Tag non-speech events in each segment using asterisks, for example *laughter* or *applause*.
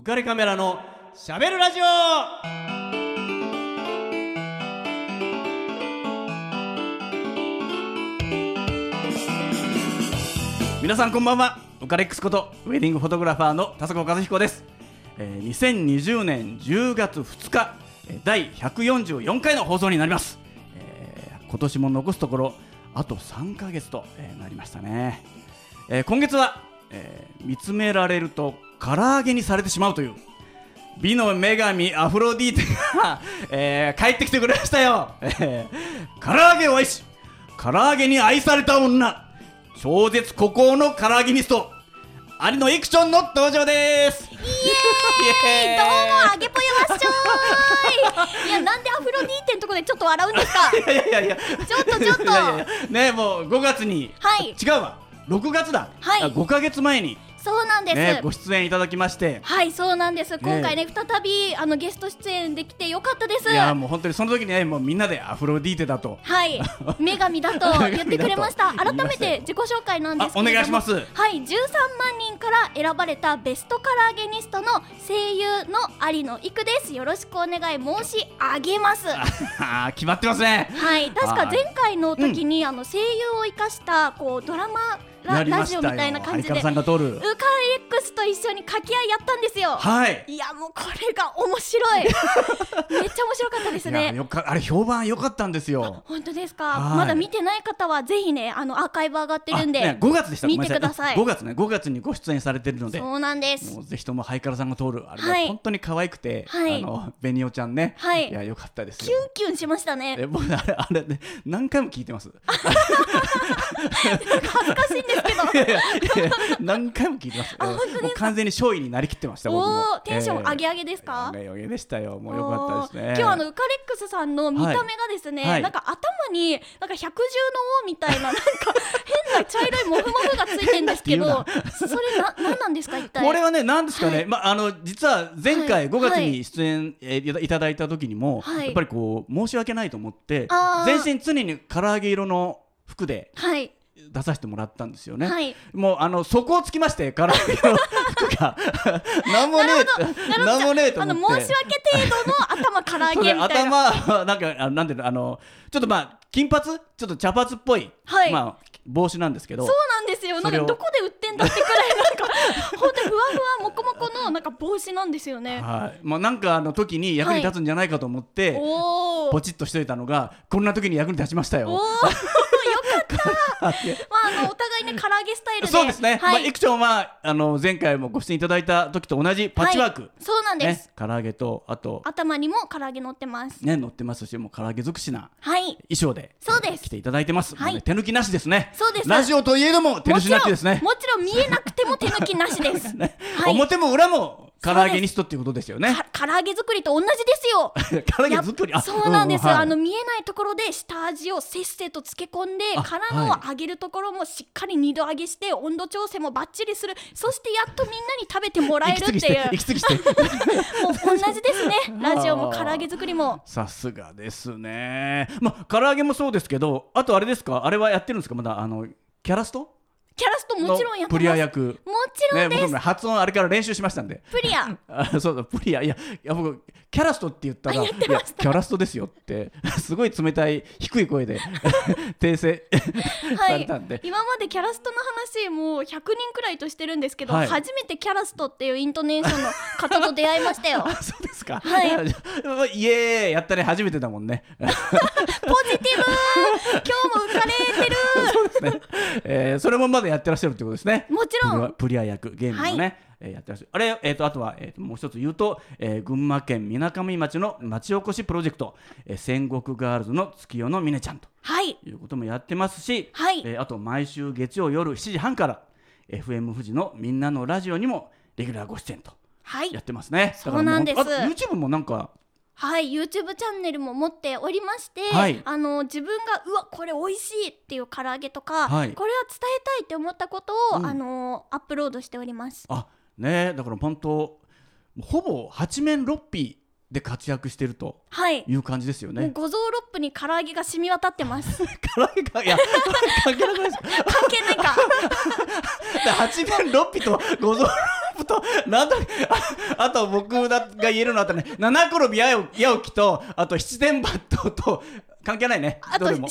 浮かれカメラのしゃべるラジオ。皆さんこんばんは。ウカレックスことウェディングフォトグラファーの田坂和彦です、えー、2020年10月2日えー第144回の放送になります、えー今年も残すところあと3ヶ月と、えーなりましたね、えー今月は、えー見つめられると唐揚げにされてしまうという。美の女神アフロディーテが、*laughs* えー帰ってきてくれましたよ、え *laughs* ー唐揚げおいし唐揚げに愛された女。超絶孤高の唐揚げニスト。有野イクションの登場です。イエーイ。どうも、あげぽよわっしょーい。いや、なんでアフロディーテのとこでちょっと笑うんですか？*laughs* いやいやいや。ちょっとちょっと。ねもう5月に、はい。違うわ。6月だ、はい。あ5ヶ月前に、そうなんです。ね、ご出演いただきまして。はい、そうなんです。今回ね、再び、あのゲスト出演できてよかったです。いやもう本当にその時にねもうみんなでアフロディーテだと。はい、*laughs* 女神だと言ってくれました。改めて自己紹介なんですけれどお願いします。はい、13万人から選ばれたベストカラーゲニストの声優の有野育です。よろしくお願い申し上げます。*laughs* あー決まってますね。はい、確か前回の時に、あの声優を生かしたこうドラマララジオみたいな感じで。ウカレックスと一緒に掛け合いやったんですよ。はい。いやもうこれが面白い。*laughs* めっちゃ面白かったですね。よかあれ評判良かったんですよ。本当ですか？はい。まだ見てない方はぜひねあのアーカイブ上がってるんで、あね、5月でした。見てください。5月ね。5月にご出演されてるので。そうなんです。ぜひともハイカラさんが通る。あれがはい。本当に可愛くて、はい。あのベニオちゃんね、はい。や良かったですキュよンキュンしましたね。え僕あれあれね何回も聞いてます。*laughs* 恥ずかしいんですけど。何回も聞いてます。あ本当ですか？もう完全に勝利になりきってました僕も。おおテンション上げ上げですか？上げ上げでしたよ。もう良かったですね。今日あのウカレックスさんの見た目がですね、はい。なんか頭になんか百獣の王みたいななんか変な茶色いモフモフがついてるんですけど *laughs* それな何なんですか？一体。これはね、なんですかね、はい。まあ、あの実は前は回い。5月に出演、えーいただいた時にも、はい。やっぱりこう申し訳ないと思って全身常に唐揚げ色の服ではい出させてもらったんですよね。はい。もうあの底をつきまして唐揚げの服が。*laughs* なんもねえなんもねえとあ思って。の申し訳程度の頭唐揚そうねげみたいな。頭なんかあなんていうのあのちょっとまあ金髪ちょっと茶髪っぽい、はい。まあ帽子なんですけど。そうなんですよ。なんかどこで売ってんだってくらいなんか本当にふわふわもこもこのなんか帽子なんですよね。はい。まあなんかあの時に役に立つんじゃないかと思って、おおポチッとしといたのがこんな時に役に立ちましたおおよ。よかったまああのお互いね唐揚げスタイルで。そうですね、まあ、はいイクションはあの前回もご出演いただいた時と同じパッチワーク、はい。そうなんです、ね、唐揚げとあと、頭にも唐揚げ乗ってます。ね、乗ってますしもう唐揚げ尽くしなはい。衣装でそうです。来ていただいてます、はい。ね手抜きなしですね。そうです。ラジオといえども手抜きなしですね。もちろんもちろん見えなくても手抜きなしです。*laughs* ね。はい。表も裏も唐揚げニストっていうことですよね。か唐揚げ作りと同じですよ。*laughs* 唐揚げ作り？そうなんです、うはい。あの見えないところで下味をせっせと漬け込んであからのはい。揚げるところもしっかり二度揚げして温度調整もバッチリする。そしてやっとみんなに食べてもらえるっていう。もう同じですね。*laughs* ラジオも唐揚げ作りも。さすがですね。まあ唐揚げもそうですけどあとあれですか？あれはやってるんですか？まだあのキャラスト？キャラストもちろんやってプリア役。もちろねんです、僕も発音あれから練習しましたんで。プリア。*laughs* あそうだプリア。いやいや僕キャラストって言ったらキャラストですよって *laughs* すごい冷たい低い声で *laughs* 訂正はい。されたんで、今までキャラストの話もう100人くらいとしてるんですけど、はい。初めてキャラストっていうイントネーションの方と出会いましたよ。あそうですか。はい。いイエーイやったね初めてだもんね。ポジティブ今日も浮かれてるそうですね、えーそれもまだやってらっしゃるってことですね。もちろん。プリア役ゲームのね、えーやってらっしゃる。あれ、えー、とあとは、えーともう一つ言うと、えー群馬県みなかみ町の町おこしプロジェクト、えー戦国ガールズの月夜のみねちゃんと。はい。いうこともやってますし、はい。えーあと毎週月曜夜7時半から FM 富士のみんなのラジオにもレギュラーご出演とはい。やってますね。そうなんです。YouTube もなんかはい YouTube チャンネルも持っておりまして、はい。あの自分がうわこれ美味しいっていう唐揚げとか、はい。これは伝えたいって思ったことを、うん。あのアップロードしております。あねだから本当ほぼ八面六臂で活躍してるとはい。いう感じですよね。五臓六腑に唐揚げが染み渡ってます。*laughs* 唐揚げがいや関係なくないですか？関係ないか。で *laughs* 八面六臂と五臓六プとなんだああと僕だが言えるのはあったね七転び八起きとあと七点抜刀と関係ないね。あと七面鳥。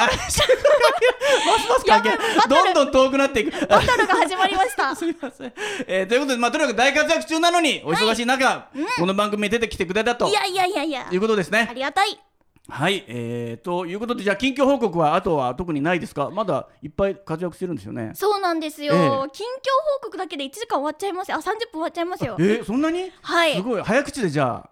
あますます関係ない。どんどん遠くなっていく。バトルが始まりました。*laughs* すみません、えーということで、まあ、とにかく大活躍中なのにお忙しい中、この番組に出てきてくれたと。いやいやいやいや。いうことですね。ありがたいはい、えー、ということでじゃあ近況報告はあとは特にないですか？まだいっぱい活躍してるんですよね。そうなんですよ、ええ。近況報告だけで1時間終わっちゃいますよ。あ30分終わっちゃいますよ。えー、そんなに？はい。すごい。早口でじゃあ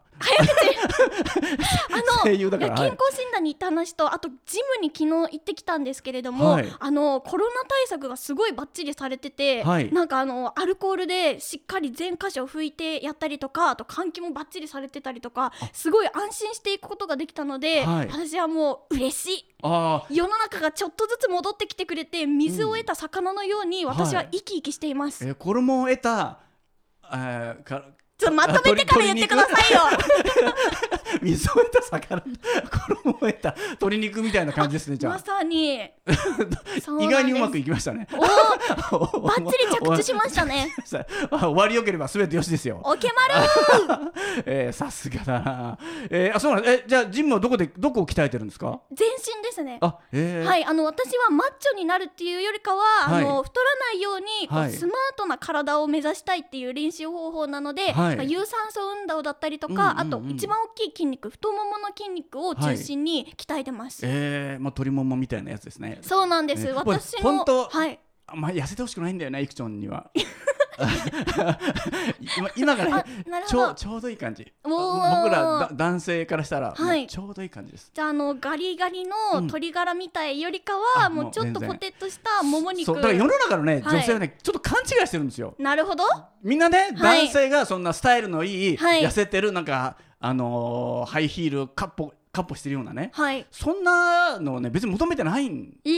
あの声優だからはい。いや健康診断に行った話とあとジムに昨日行ってきたんですけれども、はい。あのコロナ対策がすごいバッチリされてて、はい。なんかあのアルコールでしっかり全箇所拭いてやったりとかあと換気もバッチリされてたりとかすごい安心していくことができたので、はい。私はもう嬉しい。あ世の中がちょっとずつ戻ってきてくれて水を得た魚のように私は生き生きしています、ー、えー、衣を得た、えー、かちょまとめてから言ってくださいよ水を得た魚衣を得た鶏肉みたいな感じですねじゃあまさに意外にうまくいきましたねおーバッチリ着地しましたねあ終わりよければ全てよしですよオケマルえー、さすがだな。えー、あ、そうなんです。え、じゃあ、ジムはどこで、どこを鍛えてるんですか。全身ですねあ、えー、。はいあの私はマッチョになるっていうよりかは、はいあの太らないように、はいスマートな体を目指したいっていう練習方法なので、はいまあ、有酸素運動だったりとか、あと一番大きい筋肉太ももの筋肉を中心に鍛えてます、えー、まあ、鶏ももみたいなやつですね。そうなんです、ね私のほんとはい。まあ、痩せてほしくないんだよね、イクチョンには。*laughs* *laughs* 今、今がねあ、なるほど。ちょう、ちょうどいい感じ。僕らだ男性からしたら、ちょうどいい感じです。じゃああのガリガリのうん。鶏ガラみたいよりかは、うもうちょっとポテッとしたもも肉。だから世の中のね、はい。女性はね、ちょっと勘違いしてるんですよ。なるほど。みんなね、はい。男性がそんなスタイルのいい、はい。痩せてる、なんか、あのーハイヒール、カッポ、カッポしてるようなね。はい。そんなのをね、別に求めてないんえー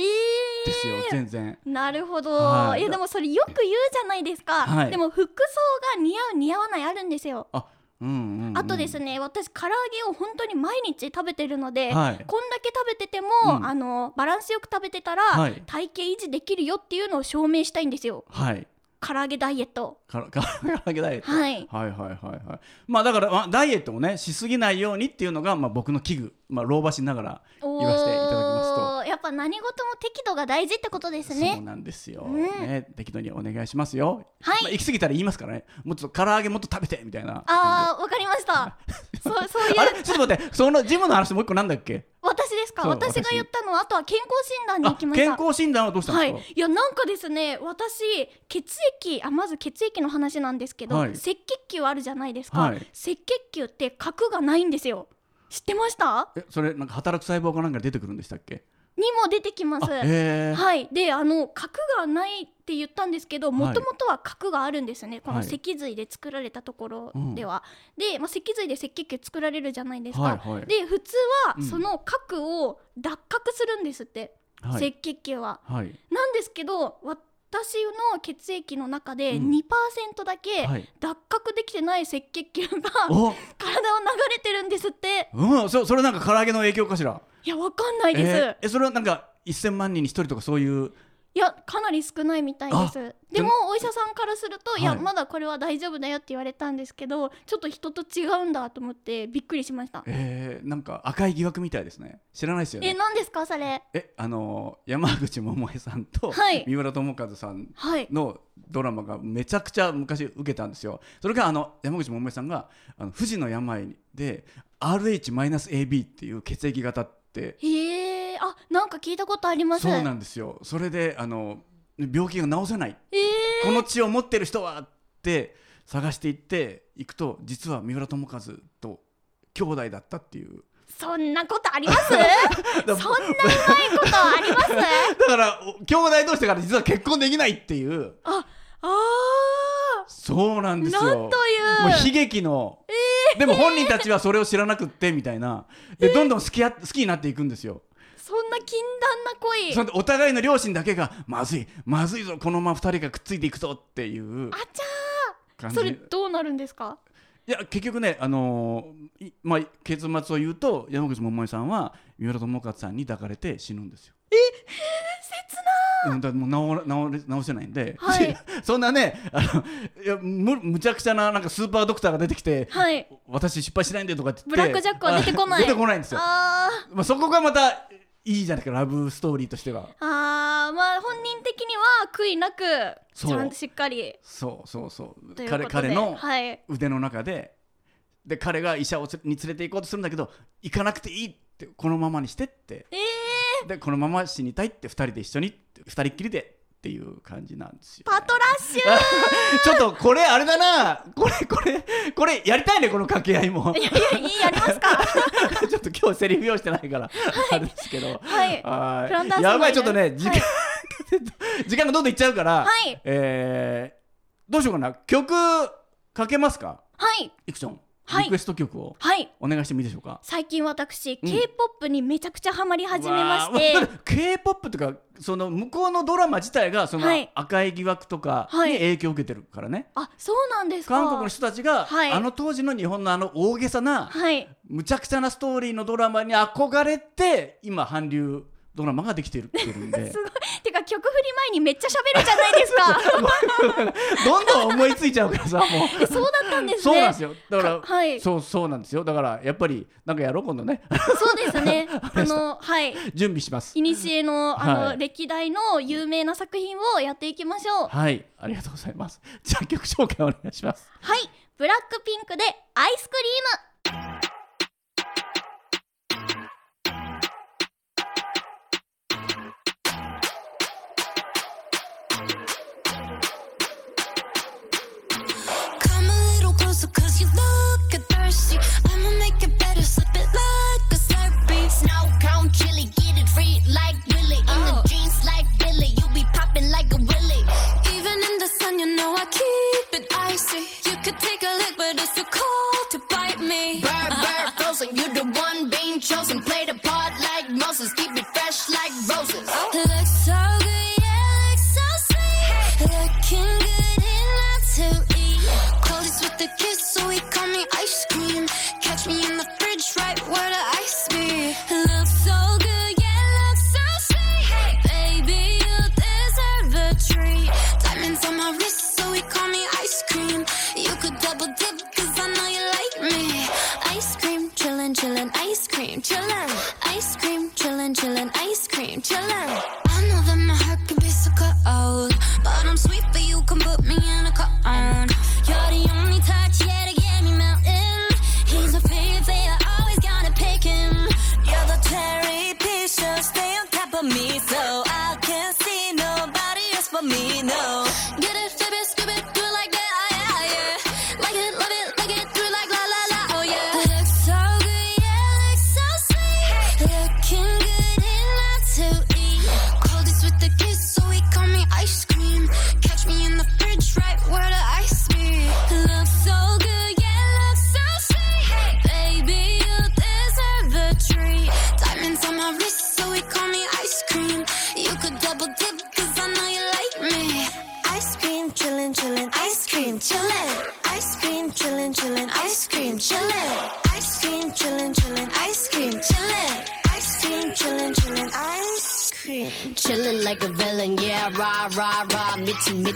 ですよ、全然。なるほど、はい。い、やでもそれよく言うじゃないですか、はい。でも服装が似合う似合わないあるんですよ、あ、うんうん、うん。あとですね私唐揚げを本当に毎日食べてるので、はい。こんだけ食べてても、うん。あのバランスよく食べてたら、はい。体型維持できるよっていうのを証明したいんですよ。はい。唐揚げダイエット。から、*laughs* から揚げダイエット。はい。はいはいはいはい。まあだから、まあ、ダイエットをね、しすぎないようにっていうのが、まあ僕の器具、まあ老婆しながら言わせていただきますやっぱ何事も適度が大事ってことですそうねなんですよ、うん。ね。適度にお願いしますよ。はい。まあ、行き過ぎたら言いますからね。もっと唐揚げもっと食べてみたいな。あーわかりました。*laughs* そうそういう。あれ？ちょっと待って、そのジムの話もう一個なんだっけ？私ですか？私が私言ったのはあとは健康診断にあ行きました。健康診断はどうしたんはいですか、、いやなんかですね私血液あまず血液の話なんですけど、はい。赤血球あるじゃないですか、はい。赤血球って核がないんですよ。知ってました？えそれなんか働く細胞かなんか出てくるんでしたっけ？にも出てきます。はい。であの核がないって言ったんですけどはい。もともとは核があるんですね、このはい。脊髄で作られたところでは、で、まあ、脊髄で赤血球作られるじゃないですか、はいはい。で普通はうん。その核を脱核するんですって、はい。赤血球は。はい。なんですけど私の血液の中でうん。2%だけはい。脱核できてない赤血球がお。*laughs* 体を流れてるんですって。うん。そそれなんか唐揚げの影響かしら？いやわかんないです、えーえそれはなんか1000万人に1人とかそういう？いやかなり少ないみたいです。ででももお医者さんからすると、い、やはい。まだこれは大丈夫だよって言われたんですけどちょっと人と違うんだと思ってびっくりしました。えー、なんか赤い疑惑みたいですね。知らないですよえね何ですかそれ？えあのー山口百恵さんとはい。三浦友和さんはい。のドラマがめちゃくちゃ昔受けたんですよ。それがあの山口百恵さんがあの不治の病で RH-AB っていう血液型って。へえあなんか聞いたことあります。そうなんですよ。それであの病気が治せない。えー。この血を持ってる人はって探していっていくと実は三浦友和と兄弟だったっていう。そんなことあります？*laughs* だそんなうまいことあります？*laughs* だからお兄弟同士だから実は結婚できないっていう。ああそうなんですよ。なんという。もう悲劇の、でも本人たちはそれを知らなくってみたいな。でどんどん好きや好きになっていくんですよ。そんな禁断な恋。そお互いの両親だけがまずいまずいぞこのまま2人がくっついていくぞっていうあちゃー。それどうなるんですか？いや結局ね、あのーいまあ、結末を言うと山口百恵さんは三浦友和さんに抱かれて死ぬんですよ。切うん、だもう直れ直せないんで、はい。*laughs* そんなねあのいやむむちゃくちゃななんかスーパードクターが出てきて、はい。私失敗しないんでとかって言ってブラックジャックは出てこない。あ出てこないんですよ。あまあ、そこがまたいいじゃないかラブストーリーとしては。ーあーまあ本人的には悔いなくちゃんとしっかり。そうそうそう。彼彼のはい。腕の中でで彼が医者をつに連れて行こうとするんだけど行かなくていいってこのままにしてって。えでこのまま死にたいって2人で一緒にって2人っきりでっていう感じなんですよ、ー、パトラッシュ *laughs* ちょっとこれあれだな。これこれこれやりたいねこの掛け合いも。いやいやいいやりますか？*laughs* ちょっと今日セリフ用意してないから、あれですけど。はい。やばいちょっとね時間、はい時間がどんどんいっちゃうから、はい。えーどうしようかな。曲かけますか？はい。いくちゃん、はいリクエスト曲をはい。お願いしてもいいでしょうか？最近私、うん。K-POP にめちゃくちゃハマり始めまして。わあ *laughs* K-POP とかその向こうのドラマ自体がそのはい。赤い疑惑とかはい。に影響を受けてるからね、あそうなんですか。韓国の人たちが、はい。あの当時の日本のあの大げさな、はい。むちゃくちゃなストーリーのドラマに憧れて今韓流ドラマができてるってるんで。*laughs* すごい。てか曲振り前にめっちゃ喋るじゃないですか。*laughs* どんどん思いついちゃうからさもう。えそうだったんですね。そうなんですよ。だから、かはい。そうそうなんですよ。だからやっぱりなんかやろう今度ね。そうですね。*laughs* あのはい。準備します。いにしえのあの、はい。歴代の有名な作品をやっていきましょう。はい。ありがとうございます。じゃあ曲紹介お願いします。はい。ブラックピンクでアイスクリーム cause you look thirsty I'ma make it better, slip it like a slurpee Snow cone chili, get it free like Willy. In Oh. the jeans like Billy, you be popping like a Willy. Even in the sun you know I keep it icy You could take a lick but it's too cold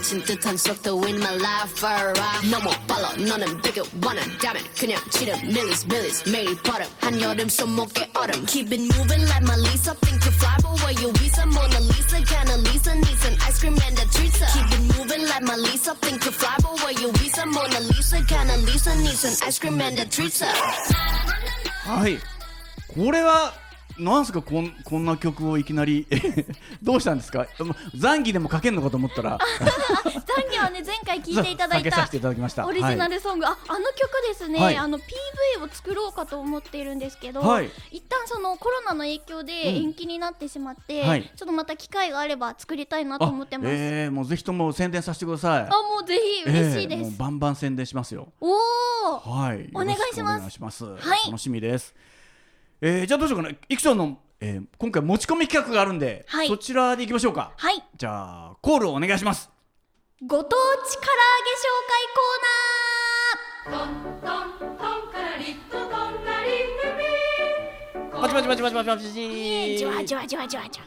미친, 미친 듯한 속도 in my life, rah. 너무 빨라, 너는 되게 원한다면 그냥 치름, 밀리스, 밀리스, 매일 버릇. 한여름 손목에 얼음. Keep it moving like my Lisa. Think you fly, but where you visa? Mona Lisa, kinda Lisa, needs an ice cream and a treat. Keep it moving like my Lisa. Think you fly, but where you visa? Mona Lisa, kinda Lisa, needs an ice cream and a treat. はいこれは なんすかこんこんな曲をいきなり *laughs* どうしたんですか？残儀でもかけんのかと思ったら。*laughs* 残業はね前回聞いていただいたかけさせていただきました。オリジナはいルソング、ああの曲ですね、はい。あの PV を作ろうかと思っているんですけど、はい。一旦そのコロナの影響でうん。延期になってしまって、はい。ちょっとまた機会があれば作りたいなと思ってます。あ,、えー、もうぜひとも宣伝させてください。もうぜひ嬉しいです。えーバンバン宣伝しますよ。おお、はい。お願いします。よろくお願いします、はい。楽しみですえー、じゃあどうしようかな。いくちゃんの、えー、今回持ち込み企画があるんで、はい。そちらでいきましょうか。はい、じゃあコールをお願いします。ご当地唐揚げ紹パチパチパチパチパチパチ介コー。ナー。じわじわじわじわじわ。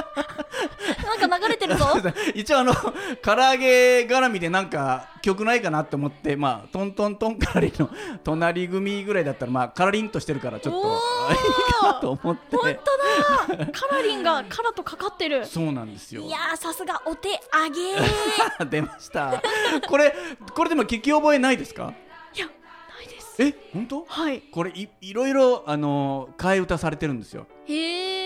*laughs* なんか流れてるぞ。*laughs* 一応あの唐揚げ絡みでなんか曲ないかなと思ってまあトントントンカラリンの *laughs* 隣組ぐらいだったらまあカラリンとしてるからちょっといいかなと思って。本当だ。カラリンがカラとかかってる。そうなんですよ。いやーさすがお手上げ。ー出ました。これこれでも聞き覚えないですか？いやないです。え本当？はい。これいいろいろあの替え歌されてるんですよ。へえ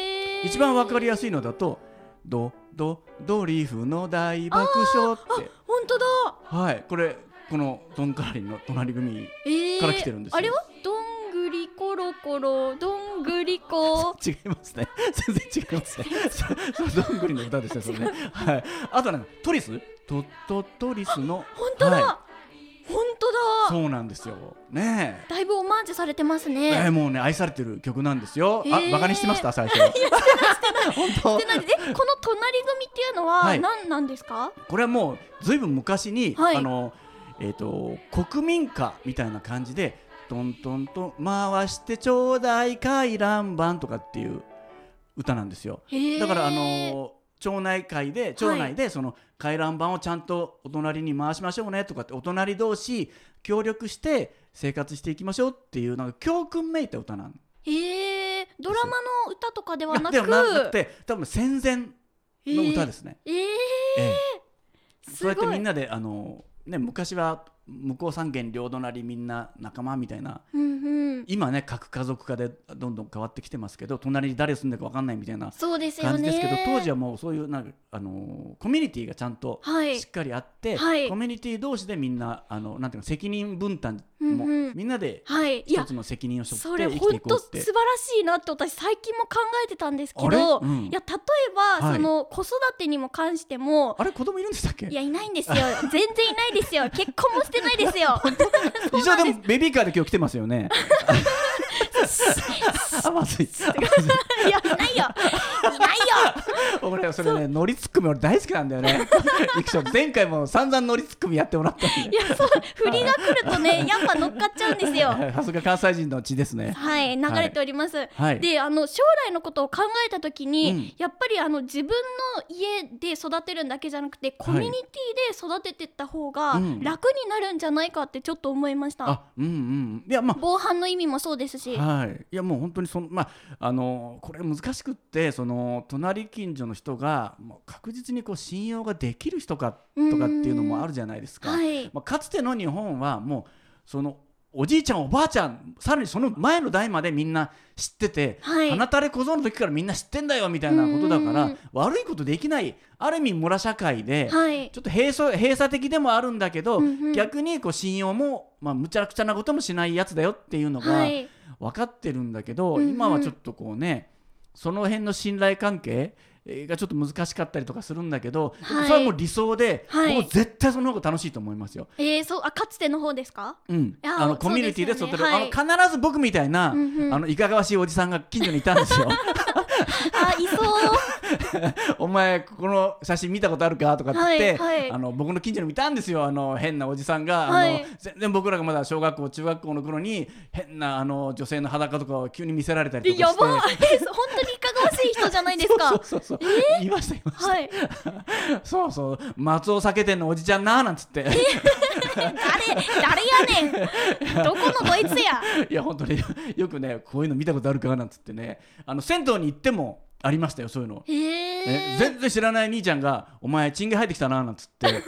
一番わかりやすいのだとドドドリフの大爆笑って。本当だ。はいこれこのドンカラリンの隣組えー、から来てるんですよ。あれは？どんぐりころころどんぐりこ。*laughs* 違いますね。*laughs* 全然違いますね。*laughs* そそどんぐりの歌ですねそれね。はい。あとなんかトリス？トトトリスの本当だ、は本当い、だ。そうなんですよ。ねだいぶオマージュされてますえね、えーもうね愛されてる曲なんですよ、へー。あバカにしてました最初。*laughs* 本当。でなんでえこの隣組っていうのははい。何なんですか、これはもうずいぶん昔に、はい。あのえっ、と国民歌みたいな感じでトントントン回してちょうだい回覧板とかっていう歌なんですよ。だからあの町内会で町内でその回覧板をちゃんとお隣に回しましょうねとかってお隣同士協力して生活していきましょうっていうなんか教訓めいた歌なんへえドラマの歌とかではなく？ではなくて多分戦前の歌ですね。えー、ええ。ー、そうやってみんな、なであの、ね、昔は向こう三軒両隣みんな仲間みたいなうんうん、今ね核家族化でどんどん変わってきてますけど隣に誰住んでるか分かんないみたいなそうですよね。感じですけど当時はもうそういうなんかあのコミュニティがちゃんとはい。しっかりあって、はい。コミュニティ同士でみんなあのなんていうの責任分担も、うんうん。みんなで一つの責任を背そ負って生きていこうって。素晴らしいなって私最近も考えてたんですけど、うん。いや例えば、はい。その子育てにも関してもあれ？子供いるんでしたっけ？いやいないんですよ。全然いないですよ。*laughs* 結婚もしてないですよ。*laughs* 一応でもベビーカーで今日来てますよね。*laughs* *laughs* あまずい。い。やいないよ *laughs* いないよ俺それねノリツッコミ俺大好きなんだよね。*laughs* 前回も散々ノリツッコミやってもらったんでいやそう振りが来るとねやっぱ乗っかっちゃうんですよ。さすが関西人の血ですね。はい流れております、はい。であの将来のことを考えた時に、うん。やっぱりあの自分の家で育てるんだけじゃなくてコミュニティで育ててった方がうん。楽になるんじゃないかってちょっと思いました、あうんうん。いやまあ。防犯の意味もそうですし、はい、いやもう本当にそのまああのこれ難しくってその隣近所の人がもう確実にこう信用ができる人かとかっていうのもあるじゃないですか。はい。まあ、かつての日本はもうそのおじいちゃんおばあちゃんさらにその前の代までみんな知ってて、はい。花垂れ小僧の時からみんな知ってんだよみたいなことだからうん悪いことできないある意味村社会で、はい。ちょっと閉鎖閉鎖的でもあるんだけど、うんうん。逆にこう信用も、まあ、むちゃくちゃなこともしないやつだよっていうのがはい。分かってるんだけど、うんうん。今はちょっとこうねその辺の信頼関係えーがちょっと難しかったりとかするんだけど、はい。それはもう理想で、はい。もう絶対その方が楽しいと思いますよ。えー、そうあかつての方ですか？うん、やあのコミュニティで育てる、ですよねあの必ず僕みたいな、うんうん。あのいかがわしいおじさんが近所にいたんですよ。*laughs* *laughs* あいそう。*laughs* お前この写真見たことあるか？とかって言って、はいはい。あの僕の近所にもいたんですよ。あの変なおじさんが、はい。あの全然僕らがまだ小学校中学校の頃に変なあの女性の裸とかを急に見せられたりとかして。やばい。え本当にいかがわしい人じゃないですか？*laughs* そうそうそう、言いました言いました、はい。そうそう。松尾酒店のおじちゃんななんつって。誰誰やねん。どこのドイツや。*laughs* いや本当に *laughs* よくねこういうの見たことあるかなんつってね。あの銭湯に行ってもありましたよそういうの。へええ全然知らない兄ちゃんが「お前チンゲ生えてきたな」なんつって。*laughs* え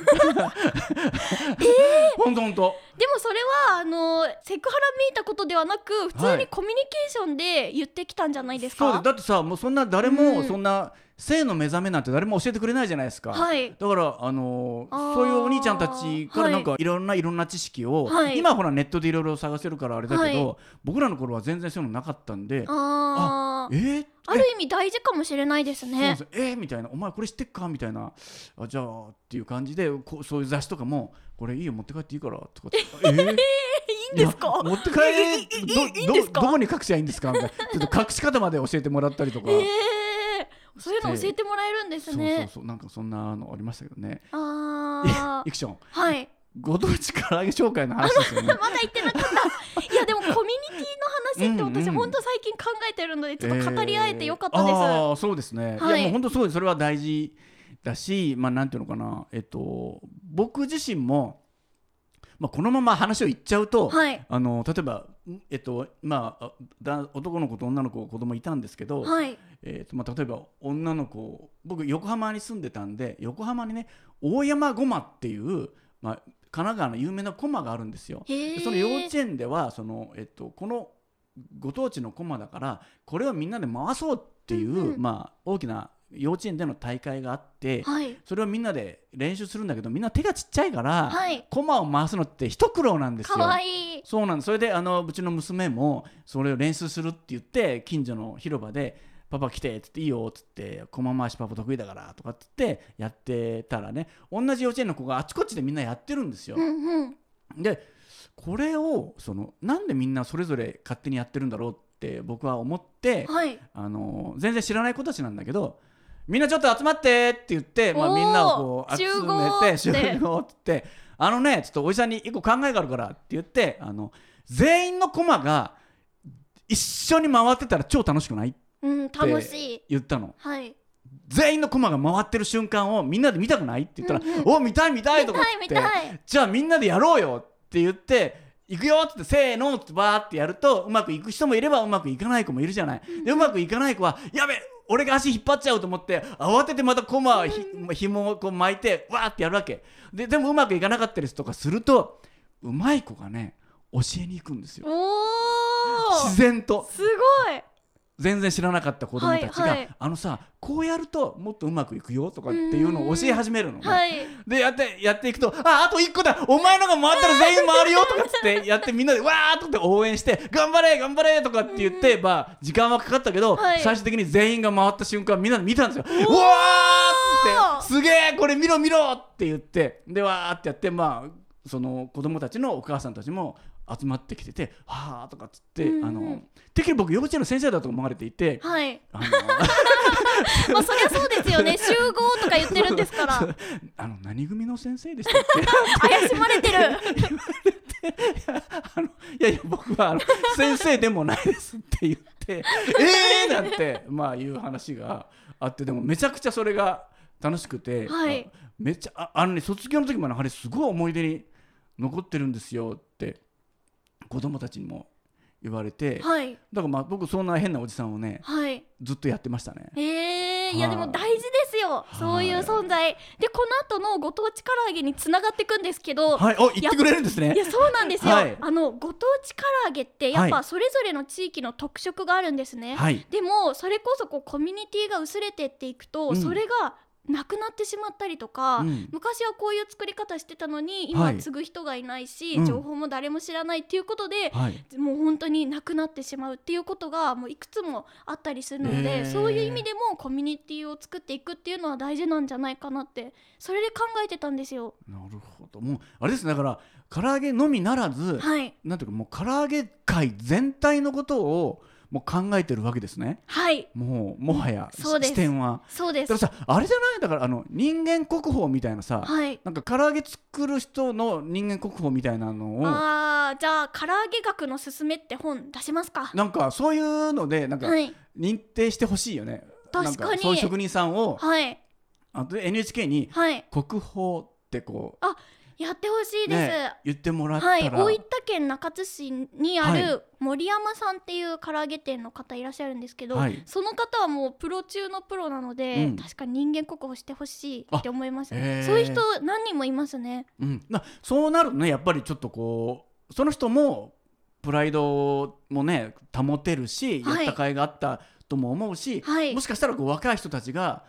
ほんとほんとでもそれはあのセクハラめいたことではなく普通はい。にコミュニケーションで言ってきたんじゃないですか、そうです。だってさもうそんな誰うん。もそんな性の目覚めなんて誰も教えてくれないじゃないですか、はい。だからあのーあー。そういうお兄ちゃんたちからはいなんかい。ろんないろんな知識を、はい。今はほらネットでいろいろ探せるからあれだけど、は僕らの頃は全然そういうのなかったんであー。えー、ある意味大事かもしれないですね。えー？みたいな「お前これ知ってっか?」みたいな。あじゃあっていう感じでこうそういう雑誌とかも「これいいよ持って帰っていいから」とかって「*laughs* えー、いいんですか？持って帰いいいいどどどこに隠しゃいいんですか？みたいな。ちょっと隠し方まで教えてもらったりとか、ええそういうの教えてもらえるんですそうそうねそう。なんかそんなのありましたけどね。あイクションあはい。ご当地唐揚げ紹介の話ですよね。まだ言ってなかった。いやでもコミュニティの話って私本当最近考えてるのでちょっと語り合えてよかったです、えーああそうですね、はい。い、やもう本当そうですそれは大事だし、まあ、なんていうのかな、えっと、僕自身も、まあ、このまま話を言っちゃうと、はい。あの例えば、えっとまあ、だ男の子と女の子子供いたんですけど、はい。えっとまあ、例えば女の子僕横浜に住んでたんで横浜にね大山ごまっていう、まあ、神奈川の有名なこまがあるんですよ。その幼稚園ではその、えっと、このご当地のこまだからこれをみんなで回そうっていう、うんうん。まあ、大きな幼稚園での大会があって、はい。それをみんなで練習するんだけどみんな手がちっちゃいから、はい。コマを回すのって一苦労なんですよ。いい。そうなんです。それであのうちの娘もそれを練習するって言って近所の広場で「パパ来て」っつって「いいよ」っつって「駒回しパパ得意だから」とかっつってやってたらね同じ幼稚園の子があちこちでみんなやってるんですよ。うんうん。でこれをそのなんでみんなそれぞれ勝手にやってるんだろうって僕は思って、はい。あの全然知らない子たちなんだけどみんなちょっと集まってって言って、まあ、みんなをこう集めってて集合って。言ってあのねちょっとおじさんに一個考えがあるからって言ってあの全員のコマが一緒に回ってたら超楽しくないってうん楽しい。言ったの。はい。全員のコマが回ってる瞬間をみんなで見たくないって言ったら「うんうん。お見たい見たい」とかっ見てじゃあみんなでやろうよって言って行くよっつってせーのってバーってやるとうまくいく人もいればうまくいかない子もいるじゃない。でうまくいかない子はやべ俺が足引っ張っちゃうと思って慌ててまたコマをひ紐をこう巻いてわーってやるわけ。ででもうまくいかなかったりとかするとうまい子がね教えに行くんですよ。自然と。すごい全然知らなかった子供たちが、はいはい。あのさこうやるともっとうまくいくよとかっていうのを教え始めるのね、はい。でやってやっていくと「ああと1個だ。お前のが回ったら全員回るよ」とかっつってやってみんなでわーっとって応援して「頑張れ頑張れ」とかって言って、まあ時間はかかったけど、はい。最終的に全員が回った瞬間みんなで見たんですよ。うわーっつって「すげえこれ見ろ見ろ!」って言ってでわーってやってまあその子供たちのお母さんたちも集まってきてて「はあ」とかっつって、うんうんあのてっきり僕幼稚園の先生だと思われていて。はい。あの *laughs* まあそりゃそうですよね。*laughs* 集合とか言ってるんですから。あの何組の先生でしたっけ？*laughs* 怪しまれてる。あのいやいや僕はあの先生でもないですって言ってえー！なんてまあいう話があってでもめちゃくちゃそれが楽しくて、はい。あめっちゃああのね卒業の時もねあれすごい思い出に残ってるんですよ。って子供たちにも言われて、はい。だからまあ僕そんな変なおじさんをねはい。ずっとやってましたね。えー、いやはい。でも大事ですよ。そういう存在。でこの後のご当地唐揚げにつながっていくんですけど、はい、お言ってくれるんですね。い。やそうなんですよ、はい。あのご当地唐揚げってやっはいぱそれぞれの地域の特色があるんですね、はい、でもそれこそこうコミュニティが薄れてっていくと、うん。それがなくなってしまったりとか、うん。昔はこういう作り方してたのにはい。今継ぐ人がいないし、うん。情報も誰も知らないっていうことで、はい、もう本当になくなってしまうっていうことがもういくつもあったりするので、へーそういう意味でもコミュニティを作っていくっていうのは大事なんじゃないかなってそれで考えてたんですよ。なるほど。もうあれですねだから唐揚げのみならず、はい。なんていうかもう唐揚げ界全体のことをもう考えてるわけですね。はい。もうもはや視点は。そうです。だからさあれじゃない？だからあの人間国宝みたいなさ、はい。なんか唐揚げ作る人の人間国宝みたいなのをあーじゃあ唐揚げ学のすすめって本出しますか。なんかそういうのでなんかはい。認定してほしいよね。確かに。そういう職人さんをはい。あとで NHK にはい。国宝ってこやってほしいうです、ね言ってもらったら、はい、大分県中津市にあはる森山さんっていう唐揚げ店の方いらっしゃるんですけど、はい。その方はもうプロ中のプロなので、うん。確かに人間国宝してほしいって思いますそういう人何人もいますね。うん、なそうなるとね。やっぱりちょっとこうその人もプライドもね保てるし、はい。やった甲斐があったとも思うし、はい。もしかしたらこう若い人たちが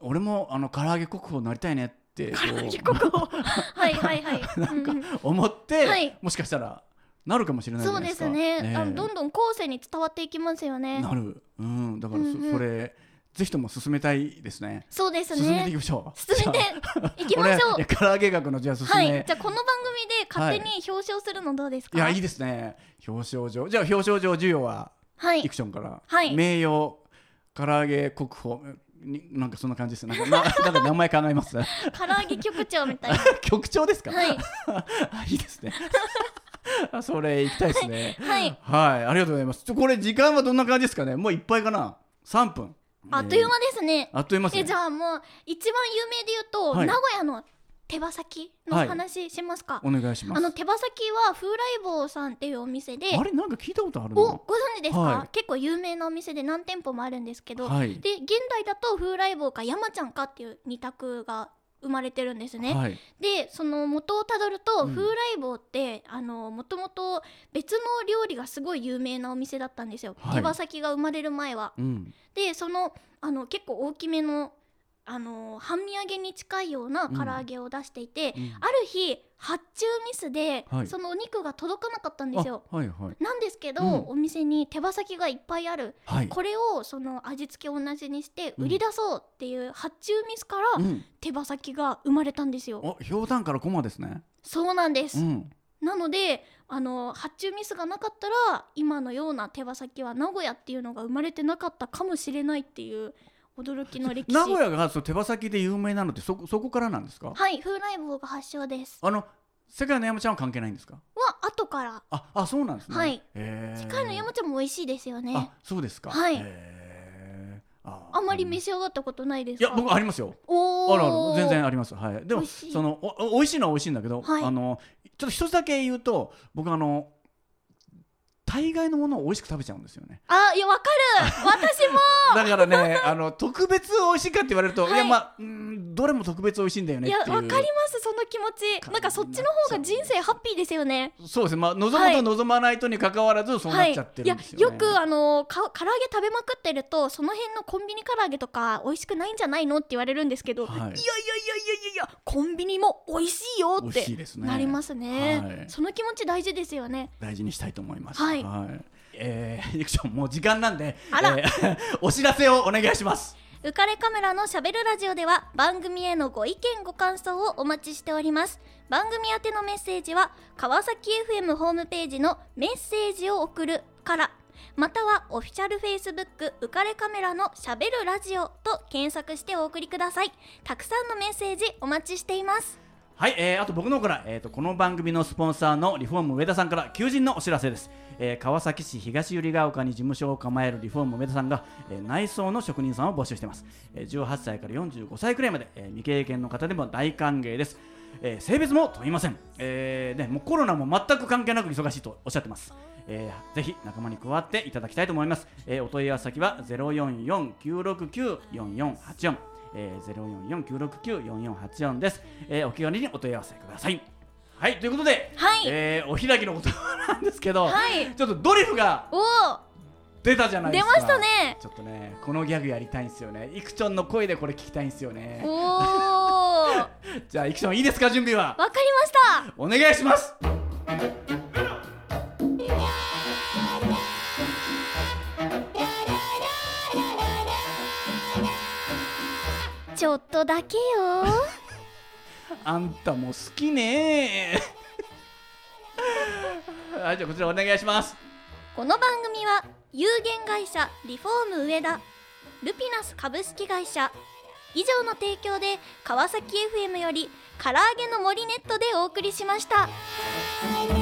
俺もあの唐揚げ国宝になりたいねってこう唐揚げ国宝はいはいはい。*laughs* なんか思って、はい。もしかしたらなるかもしれないじゃそうですね、ええあのどんどん後世に伝わっていきますよね。なる、うん、だからそ,、うんうん。それぜひとも進めたいですね。そうです進めていねきましょう。進めていきましょう。唐揚げ学のじゃあ進め、はい。じゃあこの番組で勝手に表彰するのどうですか？い。やいいですね。表彰状。じゃあ表彰状授与ははい。イクションから、はい。名誉唐揚げ国宝になんかそんな感じです。なんかな *laughs* なんか名前考えます。唐揚げ局長みたいな。*laughs* 局長ですか、はい。あ *laughs* いいですね。あそれ行きたいですね。はい。はい。ありがとうございます。これ時間はどんな感じですかね？もういっぱいかな。3分。あっという間ですね。あっという間ですね。えじゃあもう一番有名で言うと、はい。名古屋の手羽先の話しますか、お願いします。あの手羽先は風来坊さんっていうお店であれ？なんか聞いたことあるなおご存知ですか、はい。結構有名なお店で何店舗もあるんですけど、はい。で現代だと風来坊か山ちゃんかっていう二択が生まれてるんですね、はい。でその元をたどると、うん。風来坊ってあのもともと別の料理がすごい有名なお店だったんですよ、はい。手羽先が生まれる前は。うん。でそのあの結構大きめのあの半身揚げに近いような唐揚げを出していて、うん。ある日発注ミスで、はい。そのお肉が届かなかったんですよ。あはいはい。なんですけど、うん。お店に手羽先がいっぱいある。はい。これをその味付けを同じにして売り出そうっていう発注ミスからうん。手羽先が生まれたんですよ、おひょうたんからコマですね。そうなんです、うん。なのであの発注ミスがなかったら今のような手羽先は名古屋っていうのが生まれてなかったかもしれないっていう驚きの歴史。名古屋がその手羽先で有名なのってそこそこからなんですか？はい風来坊が発祥です。あの世界の山ちゃんは関係ないんですか？は後から。ああそうなんですね。はい。世界の山ちゃんも美味しいですよね。あそうですか。はい。ああんまりうん召し上がったことないですか？いや僕ありますよ。おあるあーる。全然あります。はい。でもそのおお美味しいのは美味しいんだけど、はい。あのちょっと一つだけ言うと僕あの大概のものを美味しく食べちゃうんですよね。あいやわかる。*laughs* 私も。だからねあの特別美味しいかって言われると、はい。い、やまあうんどれも特別美味しいんだよねいやわかりますその気持ち。な。んかそっちの方が人生ハッピーですよね。そうですね。まあ望むと望まないとに関わらずそうなっちゃってるんですよ、ね。いやよくあのか唐揚げ食べまくってるとその辺のコンビニ唐揚げとか美味しくないんじゃないのって言われるんですけど、はい。い、やいやいやいやいやいやコンビニも美味しいよってなりますね。はい。その気持ち大事ですよね。大事にしたいと思います。はい。えー、*laughs* ゆきちゃんもう時間なんであら。えー *laughs* お知らせをお願いします。浮かれカメラのしゃべるラジオでは番組へのご意見ご感想をお待ちしております。番組宛てのメッセージは川崎 FM ホームページのメッセージを送るからまたはオフィシャルフェイスブック浮かれカメラのしゃべるラジオと検索してお送りください。たくさんのメッセージお待ちしています。はい、えー、あと僕の方から、えー、とこの番組のスポンサーのリフォーム上田さんから求人のお知らせです、えー川崎市東百合ヶ丘に事務所を構えるリフォーム上田さんが、えー内装の職人さんを募集しています、えー18歳から45歳くらいまで、えー未経験の方でも大歓迎です、えー性別も問いません、えーね、もうコロナも全く関係なく忙しいとおっしゃってます、えーぜひ仲間に加わっていただきたいと思います、えーお問い合わせ先は044-969-4484えー、044-969-4484です、えー、お気軽にお問い合わせください。はいということで、はい。えーお開きの言葉なんですけど、はい。ちょっとドリフがおお出たじゃないで出すか。ましたね。ちょっとねこのギャグやりたいんですよね。いくちょんの声でこれ聞きたいんですよね。おおわかじゃあいくちょんいいですか準備は？りました。お願いしますちょっとだけよ。あんたも好きね。*laughs* はいじゃあこちらお願いします。この番組は有限会社リフォーム上田ルピナス株式会社以上の提供で川崎 FM より唐揚げの森ネットでお送りしました。「